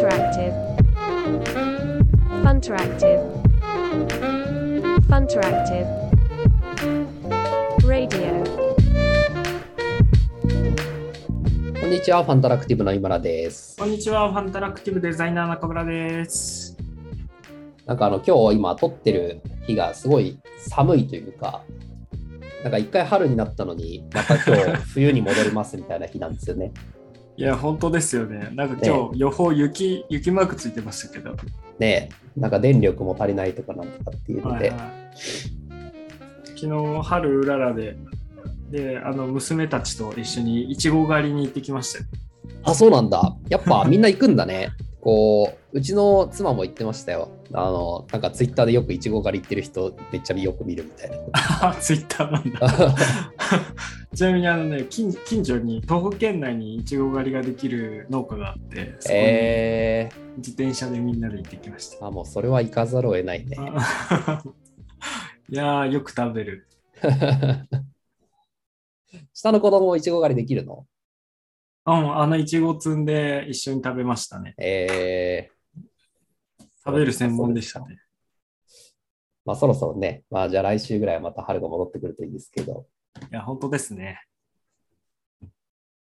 Funteractive. Funteractive. Funteractive. Radio. こんにちは、ファンタラクティブの今田です。こんにちは、ファンタラクティブデザイナー中村です。なんかあの今日今撮ってる日がすごい寒いというか、なんか一回春になったのに、また今日冬に戻りますみたいな日なんですよね。いや、本当ですよね。なんか今日、予報雪、雪マークついてましたけど。ねえ、なんか電力も足りないとかなんとかっていうので、はいはい昨日、春うららで、で、あの、娘たちと一緒にいちご狩りに行ってきましたよ。あ、そうなんだ。やっぱみんな行くんだね。こう、うちの妻も言ってましたよ。あの、なんかツイッターでよくイチゴ狩り行ってる人めっちゃよく見るみたいな。あ、ツイッターなんだ。ちなみにあのね近、近所に、東北県内にいちご狩りができる農家があって、そこにえ自転車でみんなで行ってきました。ー、あ、もうそれは行かざるを得ないね。あ いやー、よく食べる。下の子供もイチゴ狩りできるの？うん、あのいちご摘んで一緒に食べましたね。えー、食べる専門でしたね。まあそろそろね、まあじゃあ来週ぐらいはまた春が戻ってくるといいですけど。いや、本当ですね。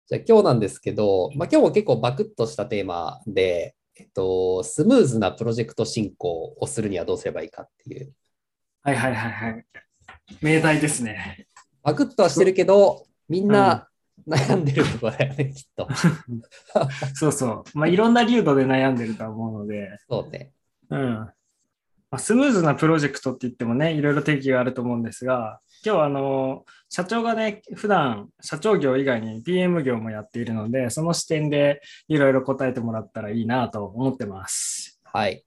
じゃあ今日なんですけど、まあ今日も結構バクッとしたテーマで、えっと、スムーズなプロジェクト進行をするにはどうすればいいかっていう。はいはいはいはい。命題ですね。バクッとはしてるけど、みんな悩んでるところだよね、きっと。そうそう。まあ、いろんな流度で悩んでるとは思うので、そうね。うん。まあ、スムーズなプロジェクトって言ってもね、いろいろ定義があると思うんですが、今日はあの、社長がね、普段社長業以外に PM 業もやっているので、その視点でいろいろ答えてもらったらいいなと思ってます。はい。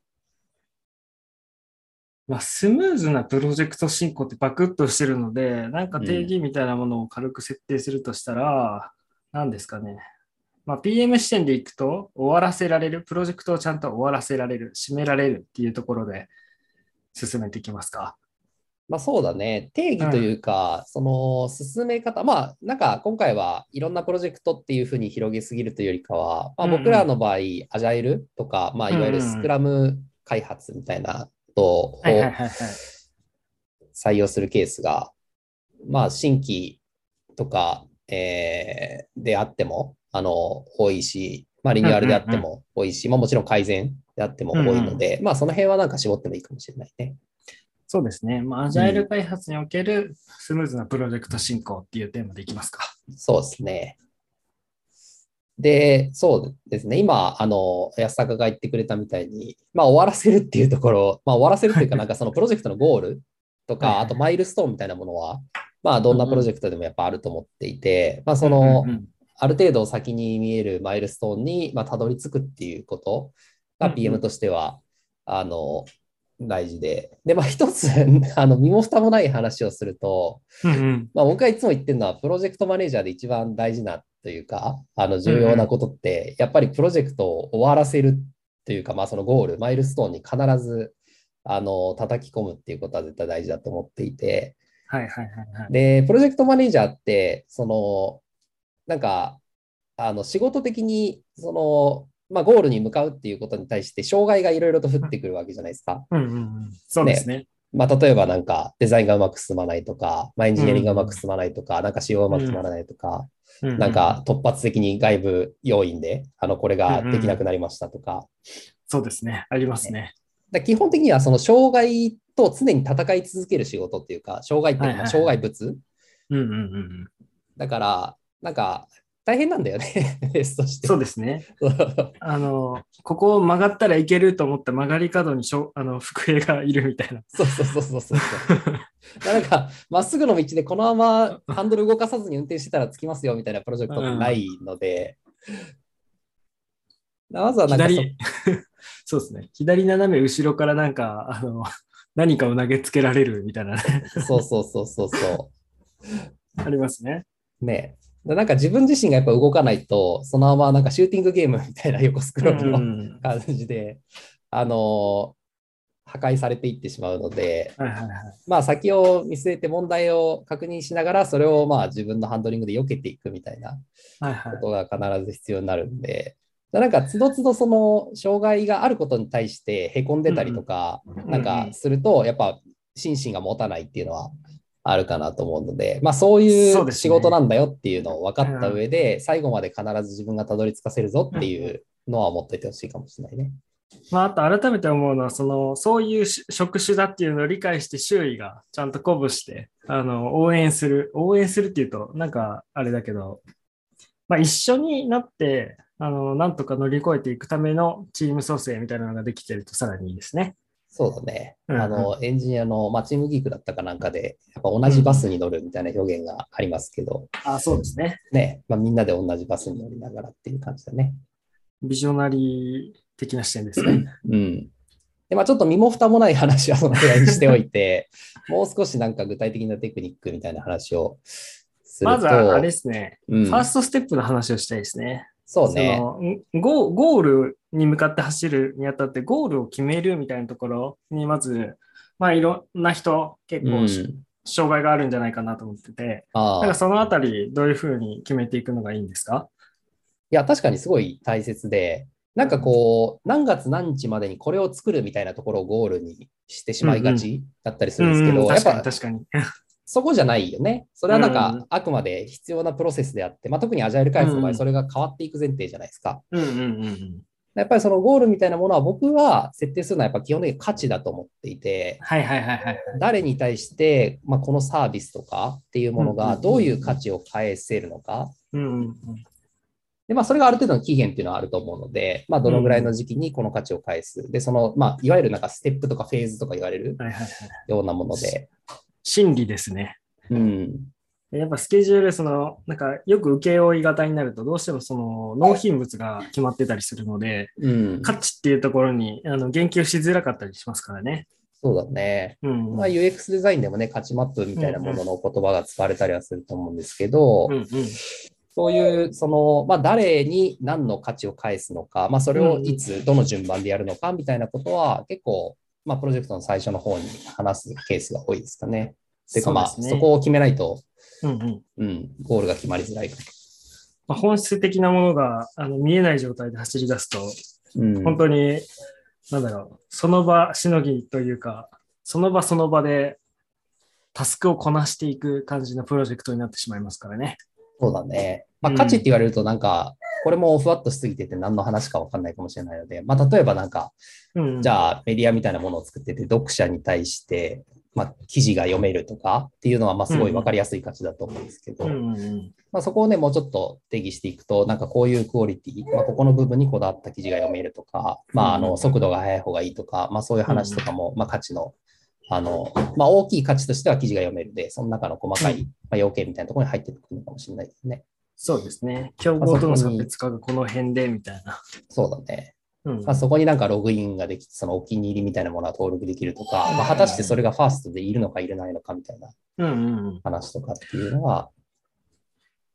まあ、スムーズなプロジェクト進行ってバクッとしてるので、なんか定義みたいなものを軽く設定するとしたら、何ですかね。まあ、PM 視点でいくと、終わらせられる、プロジェクトをちゃんと終わらせられる、締められるっていうところで進めていきますか。まあそうだね。定義というか、その進め方、まあなんか今回はいろんなプロジェクトっていうふうに広げすぎるというよりかは、まあ、うんうん僕らの場合、アジャイルとか、まあいわゆるスクラム開発みたいなことを。採用するケースが、まあ新規とか、えーであっても、あの、多いし、まあリニューアルであっても多いし、まあもちろん改善であっても多いので、まあその辺はなんか絞ってもいいかもしれないね。そうですね。まあ、アジャイル開発におけるスムーズなプロジェクト進行っていうテーマでいきますか。そうですね。で、そうですね。今、あの、安坂が言ってくれたみたいに、まあ、終わらせるっていうところ、まあ、終わらせるっていうか、なんかそのプロジェクトのゴールとか、あとマイルストーンみたいなものは、まあ、どんなプロジェクトでもやっぱあると思っていて、まあ、そうんのある程度先に見えるマイルストーンに、まあ、たどり着くっていうことが PM としては、あの、大事で。で、まあ、一つ、あの、身も蓋もない話をすると、うんうん。まあ、僕がいつも言ってるのは、プロジェクトマネージャーで一番大事なというか、あの重要なことって、やっぱりプロジェクトを終わらせるというか、まあ、そのゴール、マイルストーンに必ずあの叩き込むっていうことは絶対大事だと思っていて、はいはいはいはい。で、プロジェクトマネージャーって、その、なんか、あの仕事的に、その、まあ、ゴールに向かうっていうことに対して、障害がいろいろと降ってくるわけじゃないですか。うんうんうん。そうですね。まあ、例えばなんかデザインがうまく進まないとか、まあ、エンジニアリングがうまく進まないとか、なんか仕様がうまく進まらないとか、ううなんか、突発的に外部要因で、あの、これができなくなりましたとか、そうですね。ありますね。だ基本的にはその障害と常に戦い続ける仕事っていうか、障害っていうかまあはい障害物うんうんうんうん。だから、なんか、大変なんだよね、レースとして。そうですね。あの、ここを曲がったらいけると思った曲がり角にしょあの福江がいるみたいな。そうそうそうそうそう。なんか、まっすぐの道でこのままハンドル動かさずに運転してたら着きますよみたいなプロジェクトってないので、まずはなんかそ左、そうですね。左斜め後ろからなんか、あの、何かを投げつけられるみたいなね、そうそうそうそうそありますね。う。ねなんか自分自身がやっぱ動かないと、そのままなんかシューティングゲームみたいな横スクロールうのん感じで、あの破壊されていってしまうので。まあ先を見据えて問題を確認しながら、それをまあ自分のハンドリングで避けていくみたいなことが必ず必要になるんで、なんか、つどつどその障害があることに対してへこんでたりとか、んなんかすると、やっぱ心身が持たないっていうのはあるかなと思うので、まあそういそう仕事なんだよっていうのを分かった上で、最後まで必ず自分がたどり着かせるぞっていうのは思っておいてほしいかもしれないね。まあ、あと改めて思うのは、その、そういうし職種だっていうのを理解して周囲がちゃんと鼓舞して、あの、応援する。応援するっていうと、なんかあれだけど、まあ一緒になって、あの、なんとか乗り越えていくためのチーム組成みたいなのができてるとさらにいいですね。そうだね。うんうんあの、エンジニアの、まあ、チームギークだったかなんかで、やっぱ同じバスに乗るみたいな表現がありますけど、あ、そうですね。ね、まあ、みんなで同じバスに乗りながらっていう感じだね。ビジョナリー的な視点ですね。うん。で、まあちょっと身も蓋もない話はそのぐらいにしておいて、もう少しなんか具体的なテクニックみたいな話をすると。まずはあれですね、うんファーストステップの話をしたいですね。そうね。ゴーゴールに向かって走るにあたって、ゴールを決めるみたいなところに、まず、まあ、いろんな人、結構、うん。障害があるんじゃないかなと思ってて、なんかそのあたり、どういうふうに決めていくのがいいんですか？いや、確かにすごい大切で、なんかこう、何月何日までにこれを作るみたいなところをゴールにしてしまいがちだったりするんですけど、うんやっ確かにぱ確かに。そこじゃないよね。それはなんうんかあくまで必要なプロセスであって、まあ、特にアジャイル開発の場合、うんそれが変わっていく前提じゃないですか。うんうんうんうん。やっぱりそのゴールみたいなものは僕は設定するのはやっぱ基本的に価値だと思っていて、はいはいはいはい。誰に対して、まあ、このサービスとかっていうものがどういう価値を返せるのか。うんうんうん。で、まあ、それがある程度の期限っていうのはあると思うので、まあ、どのぐらいの時期にこの価値を返す。で、その、まあ、いわゆるなんかステップとかフェーズとか言われるはいはいはい。心理ですね。うん。やっぱスケジュール、その、なんかよく請け負い型になると、どうしてもその納品物が決まってたりするので、うん。価値っていうところにあの言及しづらかったりしますからね。そうだね。うん。まあ、UX デザインでもね、価値マップみたいなものの言葉が使われたりはすると思うんですけど、うんうん。そういう、その、まあ、誰に何の価値を返すのか、まあ、それをいつ、どの順番でやるのかみたいなことは、結構、まあ、プロジェクトの最初の方に話すケースが多いですかね。てか、まあ、そねそこを決めないと、うんうんうん、ゴールが決まりづらいかまあ、本質的なものがあの見えない状態で走り出すと、ら。うん、本当に、なんだろう、その場しのぎというか、その場その場でタスクをこなしていく感じのプロジェクトになってしまいますからね。そうだね。まあ、うん価値って言われると、なんか、これもふわっとしすぎてて何の話かわかんないかもしれないので、まあ、例えばなんか、うん、じゃあメディアみたいなものを作ってて、読者に対して、まあ、記事が読めるとかっていうのは、まあ、すごいわかりやすい価値だと思うんですけど、うんうんうん、まあ、そこをね、もうちょっと定義していくと、なんかこういうクオリティ、まあ、ここの部分にこだわった記事が読めるとか、まあ、あうん。の速度が速い方がいいとか、まあ、そういう話とかも、まあ、価値の、あの、まあ、大きい価値としては記事が読めるで、その中の細かい、うん。まあ、要件みたいなところに入ってくるのかもしれないですね。そうですね。競合との差別化がこの辺でみたいな。そうだね。うんまあ、そこになんかログインができて、そのお気に入りみたいなものが登録できるとか、まあ、果たしてそれがファーストでいるのかいらないのかみたいな話とかっていうのは、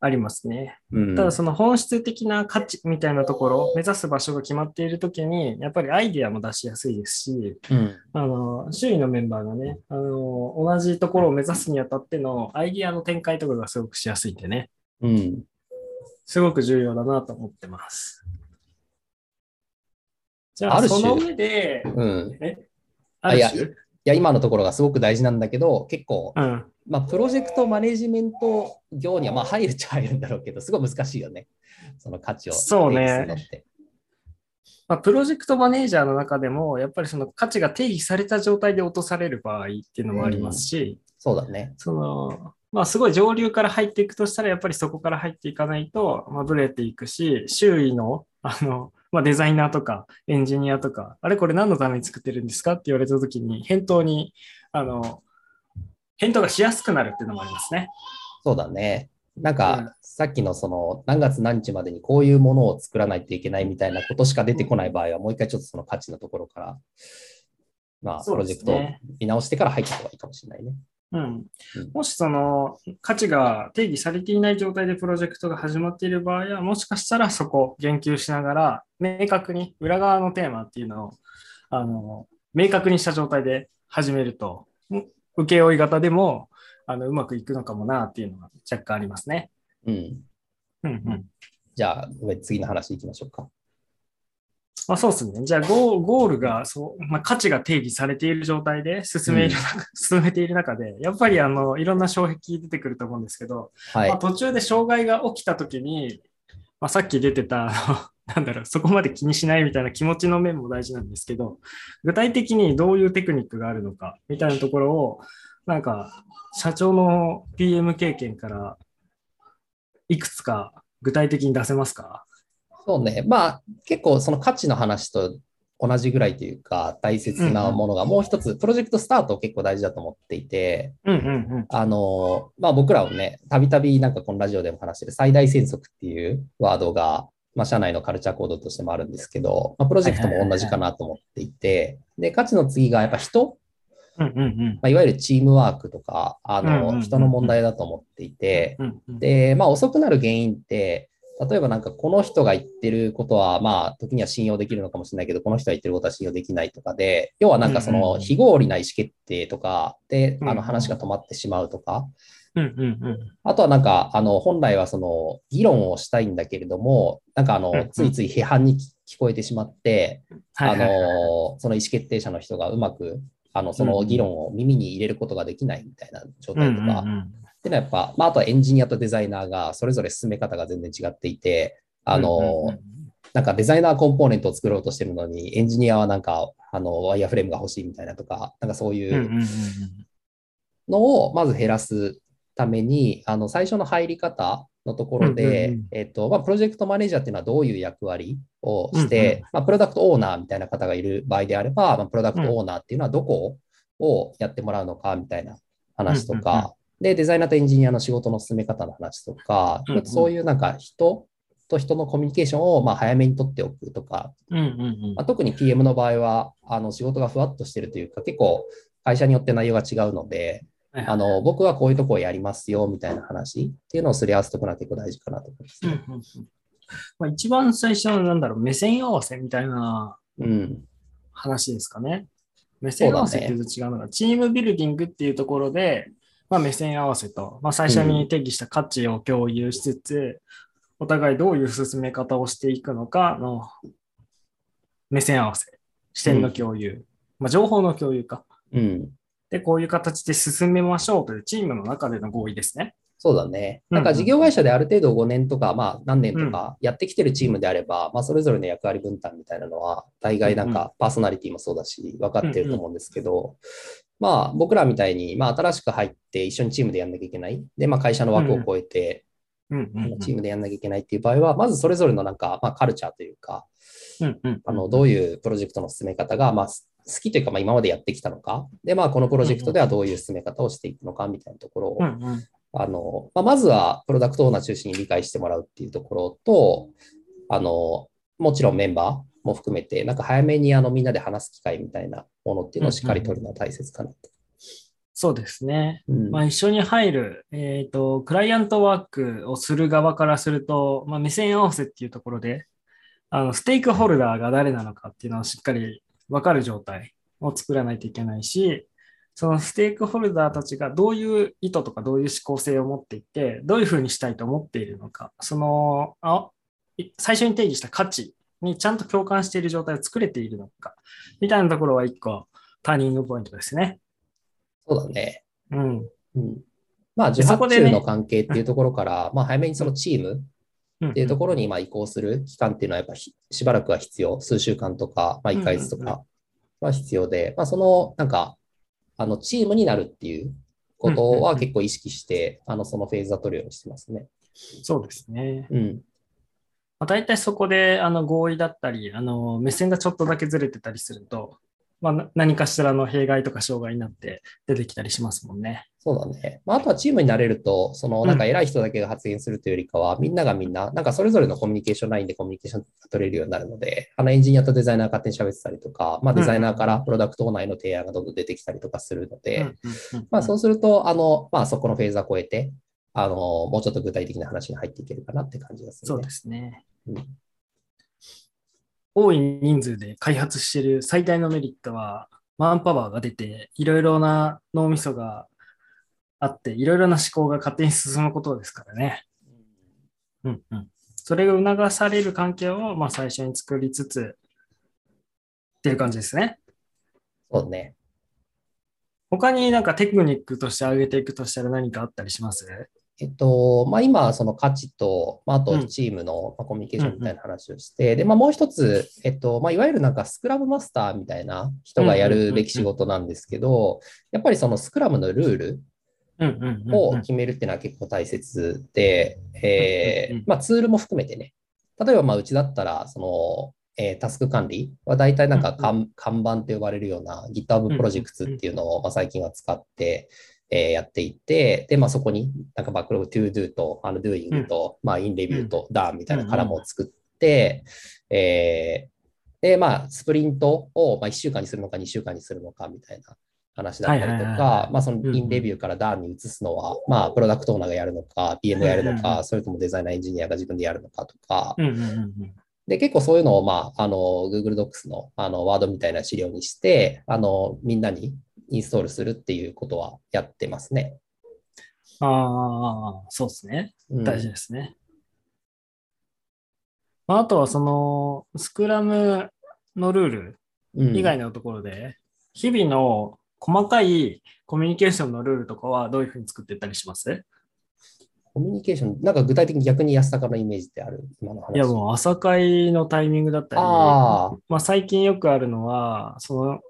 ありますね。うん、ただその本質的な価値みたいなところ、目指す場所が決まっているときに、やっぱりアイデアも出しやすいですし、うん、あの周囲のメンバーがねあの、同じところを目指すにあたってのアイデアの展開とかがすごくしやすいんでね、うん、すごく重要だなと思ってます。じゃあ、あその上で、うん。ある種？いや、今のところがすごく大事なんだけど、結構、うん、まあ、プロジェクトマネジメント業にはまあ入るっちゃ入るんだろうけど、すごい難しいよね。その価値をそうね。まあ、プロジェクトマネージャーの中でも、やっぱりその価値が定義された状態で落とされる場合っていうのもありますし、そうだね。その、まあ、すごい上流から入っていくとしたら、やっぱりそこから入っていかないと、まあ、ブレていくし、周囲の、あの、まあ、デザイナーとかエンジニアとか、あれこれ何のために作ってるんですかって言われたときに、返答に、あの、返答がしやすくなるっていうのもありますね。そうだね。なんうんか、さっきのその何月何日までにこういうものを作らないといけないみたいなことしか出てこない場合は、もう一回ちょっとその価値のところから、まあ、プロジェクトを見直してから入った方がいいかもしれないね。うんうん。もしその価値が定義されていない状態でプロジェクトが始まっている場合は、もしかしたらそこ言及しながら、明確に裏側のテーマっていうのを、あの、明確にした状態で始めると、ん請負型でも、あの、うまくいくのかもなっていうのが若干ありますね。うん。うんうん。じゃあ、上次の話行きましょうか。まあそうですね。じゃあゴーゴールがそう、まあ、価値が定義されている状態で進める、進めている中で、やっぱりあのいろんな障壁出てくると思うんですけど、はいまあ、。途中で障害が起きたときに、まあ、さっき出てた、なんだろう、そこまで気にしないみたいな気持ちの面も大事なんですけど、具体的にどういうテクニックがあるのかみたいなところを、なんか、社長の PM 経験からいくつか具体的に出せますか？そうね。まあ、結構その価値の話と同じぐらいというか、大切なものがもう一つ、プロジェクトスタート結構大事だと思っていて、うんうんあの、まあ僕らもね、たびたびなんかこのラジオでも話してる最大戦則っていうワードが、まあ社内のカルチャーコードとしてもあるんですけど、まあプロジェクトも同じかなと思っていて、で、価値の次がやっぱ人、うん。うんうんまあ、いわゆるチームワークとか、あうんうんうんうんの、人の問題だと思っていて、うん。うんで、まあ遅くなる原因って、例えばなんかこの人が言ってることは、まあ時には信用できるのかもしれないけど、この人が言ってることは信用できないとかで、要はなんかその非合理な意思決定とかで、あの話が止まってしまうとか。あとはなんか、あの、本来はその議論をしたいんだけれども、なんかあの、ついつい批判に聞こえてしまって、あの、その意思決定者の人がうまく、あの、その議論を耳に入れることができないみたいな状態とか、っていうのはやっぱ、まあ、あとはエンジニアとデザイナーがそれぞれ進め方が全然違っていて、あの、うんうんうんなんかデザイナーコンポーネントを作ろうとしてるのに、エンジニアはなんか、あの、ワイヤーフレームが欲しいみたいなとか、なんかそういうのをまず減らすために、あの、最初の入り方のところでうん、えっと、まあ、プロジェクトマネージャーっていうのはどういう役割をしうんうて、まあ、プロダクトオーナーみたいな方がいる場合であれば、まあ、プロダクトオーナーっていうのはどこをやってもらうのかみたいな話とか、で、デザイナーとエンジニアの仕事の進め方の話とか、うんうんそういうなんか人と人のコミュニケーションをまあ早めに取っておくとか、うんうんうんまあ、特に PM の場合は、あの仕事がふわっとしてるというか、結構会社によって内容が違うので、はいあの僕はこういうとこをやりますよみたいな話っていうのをすり合わせておくのは結構大事かなと思いますうんね。うんうんまあ、一番最初のなんだろう、目線合わせみたいなうん。話ですかね。目線合わせっていうと違うのが、チームビルディングっていうところで、まあ、目線合わせと、まあ、最初に定義した価値を共有しつつ、お互いどういう進め方をしていくのかの目線合わせ、視点の共有、まあ、情報の共有か。うん。で、こういう形で進めましょうというチームの中での合意ですね。そうだね。うんなんか事業会社である程度5年とか、まあ何年とかやってきてるチームであれば、まあそれぞれの役割分担みたいなのは、大概なんかパーソナリティもそうだし、分かってると思うんですけど、まあ僕らみたいに、まあ新しく入って一緒にチームでやんなきゃいけない。で、まあ会社の枠を超えて、チームでやんなきゃいけないっていう場合は、まずそれぞれのなんか、まあカルチャーというか、あの、どういうプロジェクトの進め方が、まあ、好きというか、まあ、今までやってきたのか、で、まあ、このプロジェクトではどういう進め方をしていくのかみたいなところを、うん。うん。あの、まあ、まずはプロダクトオーナー中心に理解してもらうっていうところと、あの、もちろんメンバーも含めて、なんか早めにあのみんなで話す機会みたいなものっていうのをしっかり取るのは大切かなと。そうですね。うんまあ、一緒に入る、えっ、と、クライアントワークをする側からすると、まあ、目線合わせっていうところで、あの、ステークホルダーが誰なのかっていうのをしっかり分かる状態を作らないといけないし、そのステークホルダーたちがどういう意図とかどういう思考性を持っていて、どういうふうにしたいと思っているのか、その、最初に定義した価値にちゃんと共感している状態を作れているのか、みたいなところは一個ターニングポイントですね。そうだね。うん。うん。まあ、受発注の関係っていうところから、まあ、早めにそのチームっていうところにまあ移行する期間っていうのはやっぱひしばらくは必要。数週間とか、まあ、1ヶ月とかは必要で、まあ、その、なんか、あの、チームになるっていうことは結構意識して、あの、そのフェーズは取るようにしてますね。そうですね。うん。まあ、大体そこであの合意だったり、あの目線がちょっとだけずれてたりすると、まあ、な何かしらの弊害とか障害になって出てきたりしますもんね。そうだね。まあ、あとはチームになれると、その、なんか偉い人だけが発言するというよりかは、みんながみんな、なんかそれぞれのコミュニケーションラインでコミュニケーションが取れるようになるので、あのエンジニアとデザイナーが勝手に喋ってたりとか、まあ、デザイナーからプロダクトオーナーへの提案がどんどん出てきたりとかするので、うんうんうんまあ、そうすると、あの、まあ、そこのフェーズは超えて、あの、もうちょっと具体的な話に入っていけるかなって感じがする、ね。そうですね。うん多い人数で開発している最大のメリットは、マンパワーが出て、いろいろな脳みそがあって、いろいろな思考が勝手に進むことですからね。うんうん。それが促される関係を、まあ、最初に作りつつ、っていう感じですね。そうね。他になんかテクニックとして上げていくとしたら何かあったりします？えっと、まあ、今、その価値と、まあ、あうん。とチームのまあコミュニケーションみたいな話をして、で、まあ、もう一つ、えっと、まあ、いわゆるなんかスクラムマスターみたいな人がやるべき仕事なんですけど、やっぱりそのスクラムのルールを決めるっていうのは結構大切で、ツールも含めてね、例えば、まあ、うちだったら、その、えータスク管理は大体なんか看看板って呼ばれるような GitHub プロジェクトっていうのをまあ最近は使って、えーやっていて、で、まあ、そこになんかバックログ to do とあの doing と、まあ、in review と done みたいなカラムを作って、えーで、まあ、スプリントをまあ1週間にするのか2週間にするのかみたいな話だったりとか、まあ、そのうんうん。in review から done に移すのは、まあ、プロダクトオーナーがやるのか、PM がやるのうんうんうか、それともデザイナーエンジニアが自分でやるのかとか、うんうんうんうん。で、結構そういうのを、まあ、あの、Google Docs の、あの、ワードみたいな資料にして、あの、みんなにインストールするっていうことはやってますね。ああ、そうですね。うん大事ですね。まあ、あとはその、スクラムのルールうん以外のところで、日々の細かいコミュニケーションのルールとかはどういうふうに作っていったりします？コミュニケーション、なんか具体的に逆に安高のイメージってある？今の話。いやもう朝会のタイミングだったり、ああ、まあ、最近よくあるのは、その、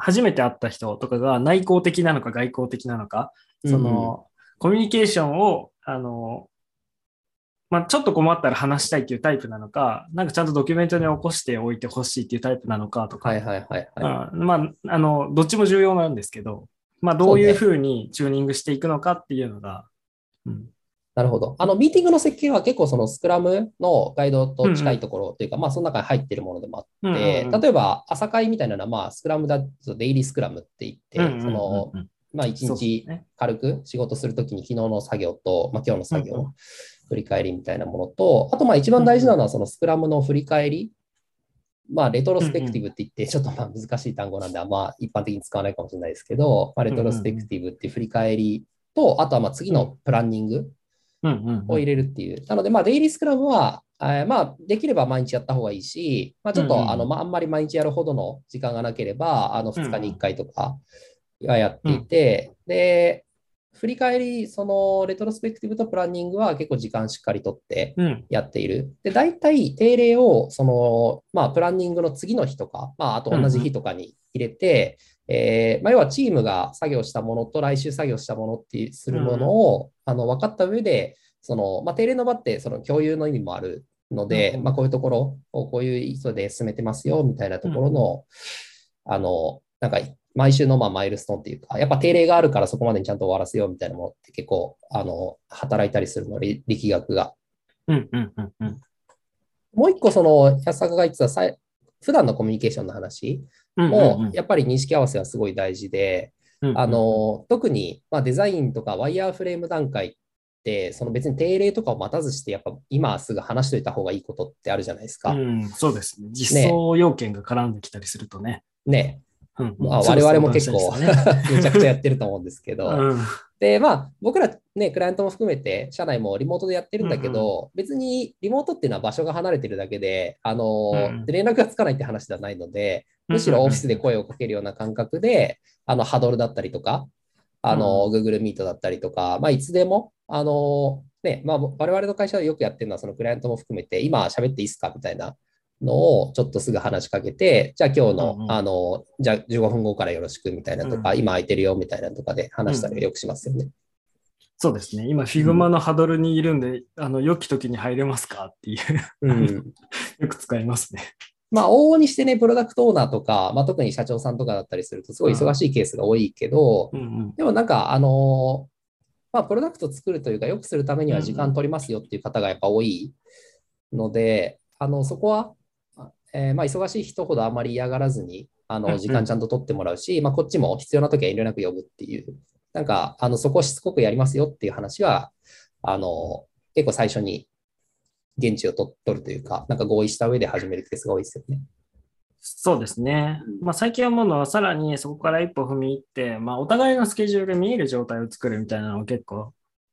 初めて会った人とかが内向的なのか外交的なのか、その、コミュニケーションを、あの、まあ、ちょっと困ったら話したいっていうタイプなのか、なんかちゃんとドキュメントに起こしておいてほしいっていうタイプなのかとか、はいはいはいはあまあ、あの、どっちも重要なんですけど、まあ、どういうふうにチューニングしていくのかっていうのが、うん、なるほど。あの、ミーティングの設計は結構そのスクラムのガイドと近いところというか、まあ、その中に入ってるものでもあって、うんうんうん。例えば朝会みたいなのは、まあ、スクラムだとデイリースクラムって言って、うんうんうんうん。その、まあ、一日ね。軽く仕事するときに昨日の作業と、まあ、今日の作業、振り返りみたいなものと、あとまあ一番大事なのはそのスクラムの振り返り、まあレトロスペクティブって言って、ちょっとまあ難しい単語なんで、あんま一般的に使わないかもしれないですけど、まあ、レトロスペクティブって振り返りと、あとはまあ次のプランニングうんうんを入れるっていう。なので、まあデイリースクラムは、えーまあできれば毎日やった方がいいし、まあちょっうんうんとあの、まああんまり毎日やるほどの時間がなければ、あの2日に1回とかがやっていて、で、振り返り、そのレトロスペクティブとプランニングは結構時間しっかりとってうん。やっている。で、大体定例を、その、まあ、プランニングの次の日とか、まあ、あと同じ日とかに入れて、えーまあ、要はチームが作業したものと来週作業したものっていうするものを、あの分かった上で、その、まあ、定例の場ってその共有の意味もあるので、まあ、こういうところをこういう意図で進めてますよみたいなところの、あの、なんか毎週のまあマイルストーンっていうか、やっぱ定例があるからそこまでにちゃんと終わらせようみたいなものって結構、あの、働いたりするの、力力学が。うんうんうんうん。もう一個、その、安坂が言ってたさい、普段のコミュニケーションの話もうん、やっぱり認識合わせはすごい大事で、うんあの、特に、まあ、デザインとかワイヤーフレーム段階って、その別に定例とかを待たずして、やっぱ今すぐ話しといた方がいいことってあるじゃないですか。うん、そうですね。実装要件が絡んできたりするとね。ね。うんまあ、我々も結構、めちゃくちゃやってると思うんですけど、うん。で、まあ、僕らね、クライアントも含めて、社内もリモートでやってるんだけど、別にリモートっていうのは場所が離れてるだけで、あの、うんで連絡がつかないって話ではないので、むしろオフィスで声をかけるような感覚で、あの、ハドルだったりとか、あの、Google Meet だったりとか、まあ、いつでも、あの、ね、まあ、我々の会社でよくやってるのは、そのクライアントも含めて、今喋っていいですかみたいなのをちょっとすぐ話しかけて、じゃあ今日の、うんうんあの、じゃあ15分後からよろしくみたいなとか、うん今空いてるよみたいなとかで話したりよくしますよね。そうですね。今、Figma のハドルにいるんで、あの、良き時に入れますかっていう、うん。よく使いますね。まあ、往々にしてね、プロダクトオーナーとか、まあ、特に社長さんとかだったりすると、すごい忙しいケースが多いけど、うんうん。でもなんか、あのまあ、プロダクト作るというか、良くするためには時間取りますよっていう方がやっぱ多いので、あの、そこは、えーまあ、忙しい人ほどあまり嫌がらずに、あの、うんうん時間ちゃんと取ってもらうし、まあ、こっちも必要な時は遠慮なく呼ぶっていう、なんか、あの、そこをしつこくやりますよっていう話は、あの、結構最初に現地を取取るというか、なんか合意した上で始めるケースが多いですよね。そうですね。まあ、最近思うのは、さらにそこから一歩踏み入って、まあ、お互いのスケジュールが見える状態を作るみたいなのが結構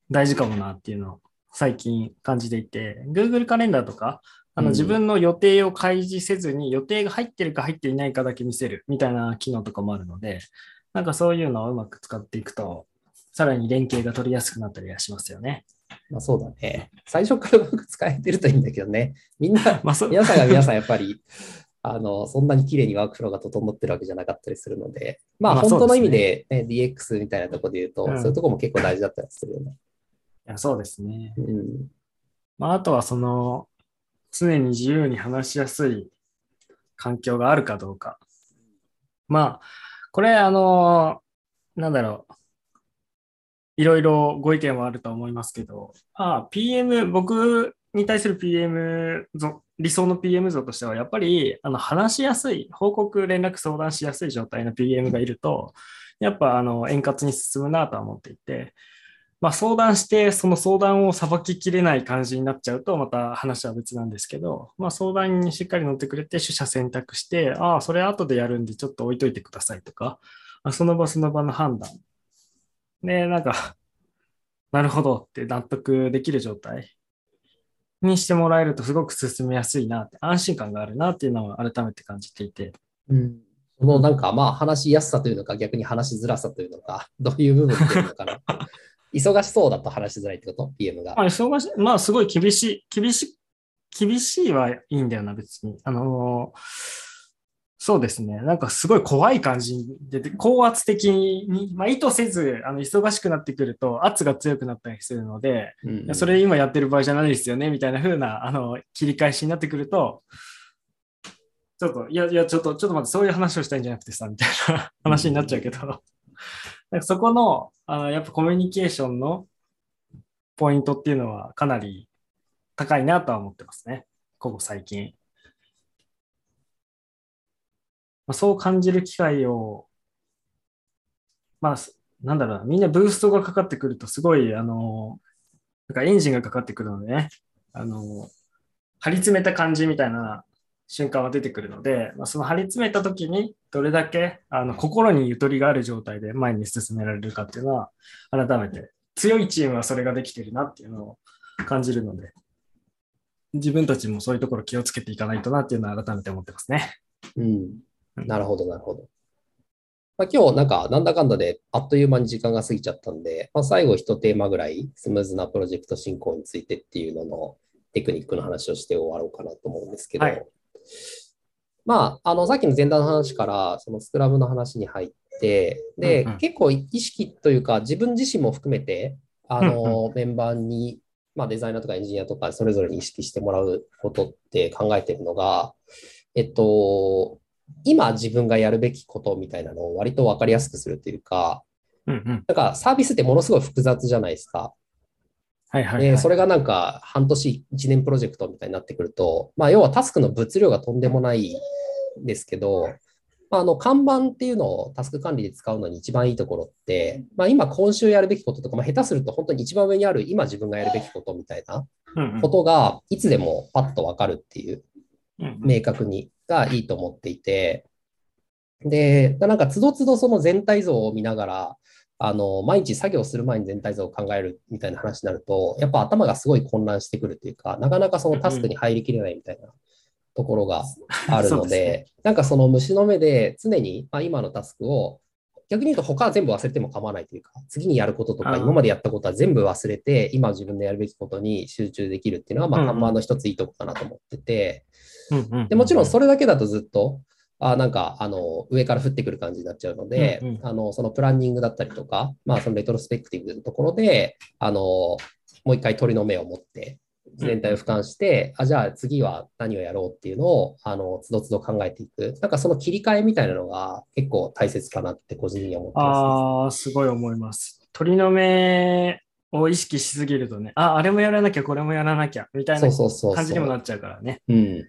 大事かもなっていうのを最近感じていて、Google カレンダーとか、あの自分の予定を開示せずに予定が入ってるか入っていないかだけ見せるみたいな機能とかもあるので、なんかそういうのをうまく使っていくと、さらに連携が取りやすくなったりはしますよね。まあそうだね。最初からうまく使えてるといいんだけどね。みんな、まあそ皆さんが皆さんやっぱり、あの、そんなに綺麗にワークフローが整ってるわけじゃなかったりするので、まあまあ本当の意味でね DX みたいなところで言うと、うんそういうところも結構大事だったりするよね。いやそうですね。うん。まあ、あとはその、常に自由に話しやすい環境があるかどうか。まあ、これ、あの、なんだろう。いろいろご意見はあると思いますけど、ああ、PM、僕に対する PM 像、理想の PM 像としては、やっぱり、あの、話しやすい、報告、連絡、相談しやすい状態の PM がいると、やっぱ、あの、円滑に進むなとは思っていて、まあ、相談して、その相談をさばききれない感じになっちゃうと、また話は別なんですけど、まあ、相談にしっかり乗ってくれて、取捨選択して、ああ、それ後でやるんで、ちょっと置いといてくださいとか、あその場その場の判断。で、なんか、なるほどって納得できる状態にしてもらえると、すごく進みやすいなって、安心感があるなっていうのを改めて感じていて、うん。そのなんかまあ話しやすさというのか逆に話しづらさというのか、どういう部分っていうのかな。忙しそうだと話しづらいってこと ?PM が。まあ、忙しい、まあ、すごい厳しい、厳しい、厳しいはいいんだよな、別に。あのーそうですね。なんかすごい怖い感じで、高圧的に、まあ、意図せず、あの、忙しくなってくると圧が強くなったりするので、うんいやそれ今やってる場合じゃないですよね、みたいな風な、あの、切り返しになってくると、ちょっと、いや、いや、ちょっと、ちょっと待って、そういう話をしたいんじゃなくてさ、みたいな話になっちゃうけど、なんかそこの、あの、やっぱコミュニケーションのポイントっていうのはかなり高いなとは思ってますね。ここ最近。まあ、そう感じる機会を、まあ、なんだろうな、みんなブーストがかかってくると、すごい、あの、なんかエンジンがかかってくるのでね、あの、張り詰めた感じみたいな瞬間は出てくるので、まあ、その張り詰めた時にどれだけあの心にゆとりがある状態で前に進められるかっていうのは、改めて強いチームはそれができてるなっていうのを感じるので、自分たちもそういうところ気をつけていかないとなっていうのは改めて思ってますね。うん。なるほど、なるほど。まあ、今日なんかなんだかんだであっという間に時間が過ぎちゃったんで、まあ、最後一テーマぐらいスムーズなプロジェクト進行についてっていうののテクニックの話をして終わろうかなと思うんですけど、はいまあ、あのさっきの前段の話からそのスクラムの話に入って、で、うんうん結構意識というか自分自身も含めてあの、メンバーに、まあ、デザイナーとかエンジニアとかそれぞれに意識してもらうことって考えてるのが、えっと、今自分がやるべきことみたいなのを割と分かりやすくするというか、うんうん。なんかサービスってものすごい複雑じゃないですか。はいはい、で、はい。それがなんか半年、1年プロジェクトみたいになってくると、まあ要はタスクの物量がとんでもないんですけど、まあ、あの看板っていうのをタスク管理で使うのに一番いいところって、まあ、今今週やるべきこととか、まあ、下手すると本当に一番上にある今自分がやるべきことみたいなことがいつでもパッとわかるっていう明確にがいいと思っていて、で、なんかつどつどその全体像を見ながら、あの、毎日作業する前に全体像を考えるみたいな話になると、やっぱ頭がすごい混乱してくるっていうか、なかなかそのタスクに入りきれないみたいなところがあるので、ですなんかその虫の目で常に、まあ、今のタスクを逆に言うと他は全部忘れても構わないというか、次にやることとか、今までやったことは全部忘れて、今自分でやるべきことに集中できるっていうのは、まあ、看板の一ついいとこかなと思ってて、でもちろんそれだけだとずっと、あなんかあの上から降ってくる感じになっちゃうので、うんうんあのそのプランニングだったりとか、まあ、そのレトロスペクティブのところであのもう一回鳥の目を持って全体を俯瞰して、あじゃあ次は何をやろうっていうのをあのつどつど考えていく。なんかその切り替えみたいなのが結構大切かなって個人的には思ってます、ああ、すごい思います。鳥の目を意識しすぎるとね、あ、あれもやらなきゃ、これもやらなきゃ、みたいなそうそうそうそう。感じにもなっちゃうからね。うん。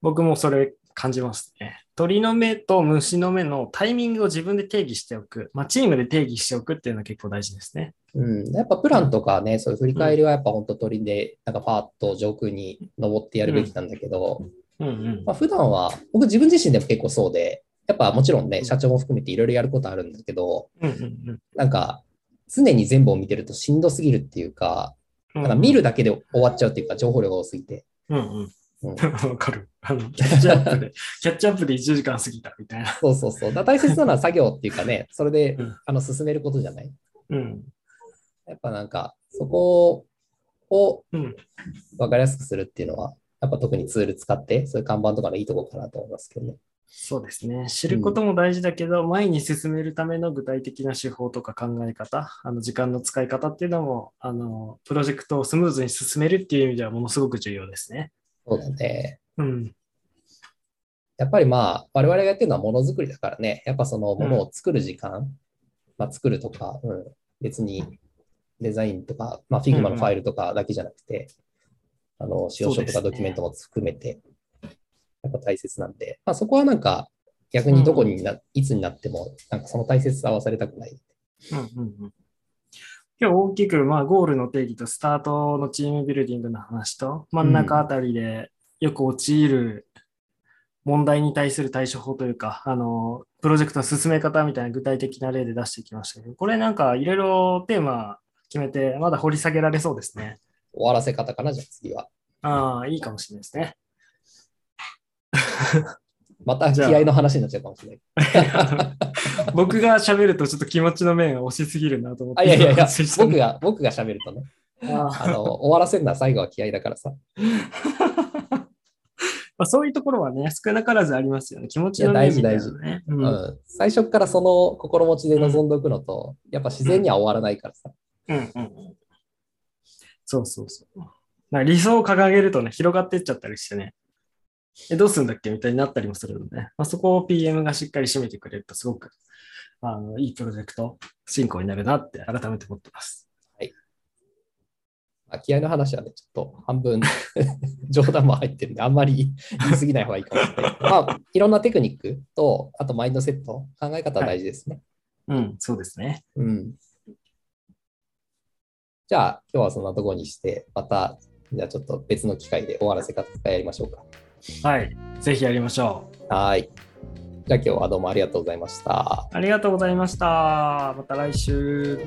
僕もそれ感じますね。鳥の目と虫の目のタイミングを自分で定義しておく。まあ、チームで定義しておくっていうのは結構大事ですね。うん、やっぱプランとかね、そういう振り返りはやっぱ本当鳥で、なんかパーッと上空に登ってやるべきなんだけど、うんうん。まあ、普段は、僕自分自身でも結構そうで、やっぱもちろんね、社長も含めていろいろやることあるんだけど、うんうんなんか常に全部を見てるとしんどすぎるっていうか、うん。なんか見るだけで終わっちゃうっていうか、情報量が多すぎて。うんうん。うん、わかる。あの、キャッチアップで、キャッチアップで1時間過ぎたみたいな。そうそうそう。だ大切なのは作業っていうかね、それで、うんあの進めることじゃない。うん。やっぱなんか、そこをうん。分かりやすくするっていうのは、やっぱ特にツール使って、そういう看板とかのいいとこかなと思いますけどね。そうですね。知ることも大事だけど、前に進めるための具体的な手法とか考え方、あの時間の使い方っていうのも、あの、プロジェクトをスムーズに進めるっていう意味ではものすごく重要ですね。そうだね。うん。やっぱりまあ、我々がやってるのはものづくりだからね、やっぱそのものを作る時間、まあ、作るとか、うん、別にデザインとか、まあ、Figma のファイルとかだけじゃなくて、あの、使用書とかドキュメントも含めて、やっぱ大切なんで、まあ、そこはなんか、逆にどこにな、いつになっても、なんかその大切さは忘れたくない。うんうんうん今日大きく、まあ、ゴールの定義とスタートのチームビルディングの話と、真ん中あたりでよく陥る問題に対する対処法というか、あの、プロジェクトの進め方みたいな具体的な例で出してきましたけど、これなんかいろいろテーマ決めて、まだ掘り下げられそうですね。終わらせ方かな、じゃあ次は。ああ、いいかもしれないですね。また気合の話になっちゃうかもしれない。僕が喋るとちょっと気持ちの面が押しすぎるなと思って。あ、いやいやいや 僕が、僕が喋るとね、ああの、終わらせるのは最後は気合だからさ。まあ、そういうところはね、少なからずありますよね。気持ちの面みたいなのね。ううんん、最初からその心持ちで臨んでおくのと、やっぱ自然には終わらないからさ。うんうんうん。そうそうそう。なんか理想を掲げるとね、広がっていっちゃったりしてね、え、どうするんだっけみたいになったりもするので、まあ、そこを PM がしっかり締めてくれると、すごくあのいいプロジェクト進行になるなって改めて思ってます。まあ、気合の話はね、ちょっと半分 冗談も入ってるんで、あんまり言い過ぎない方がいいかもしれない。まあ、いろんなテクニックと、あとマインドセット、考え方は大事ですね。うん、そうですね。うん。じゃあ、今日はそんなところにして、また、じゃあちょっと別の機会で終わらせ方やりましょうか。はい。ぜひやりましょう。はい。じゃあ今日はどうもありがとうございました。ありがとうございました。また来週。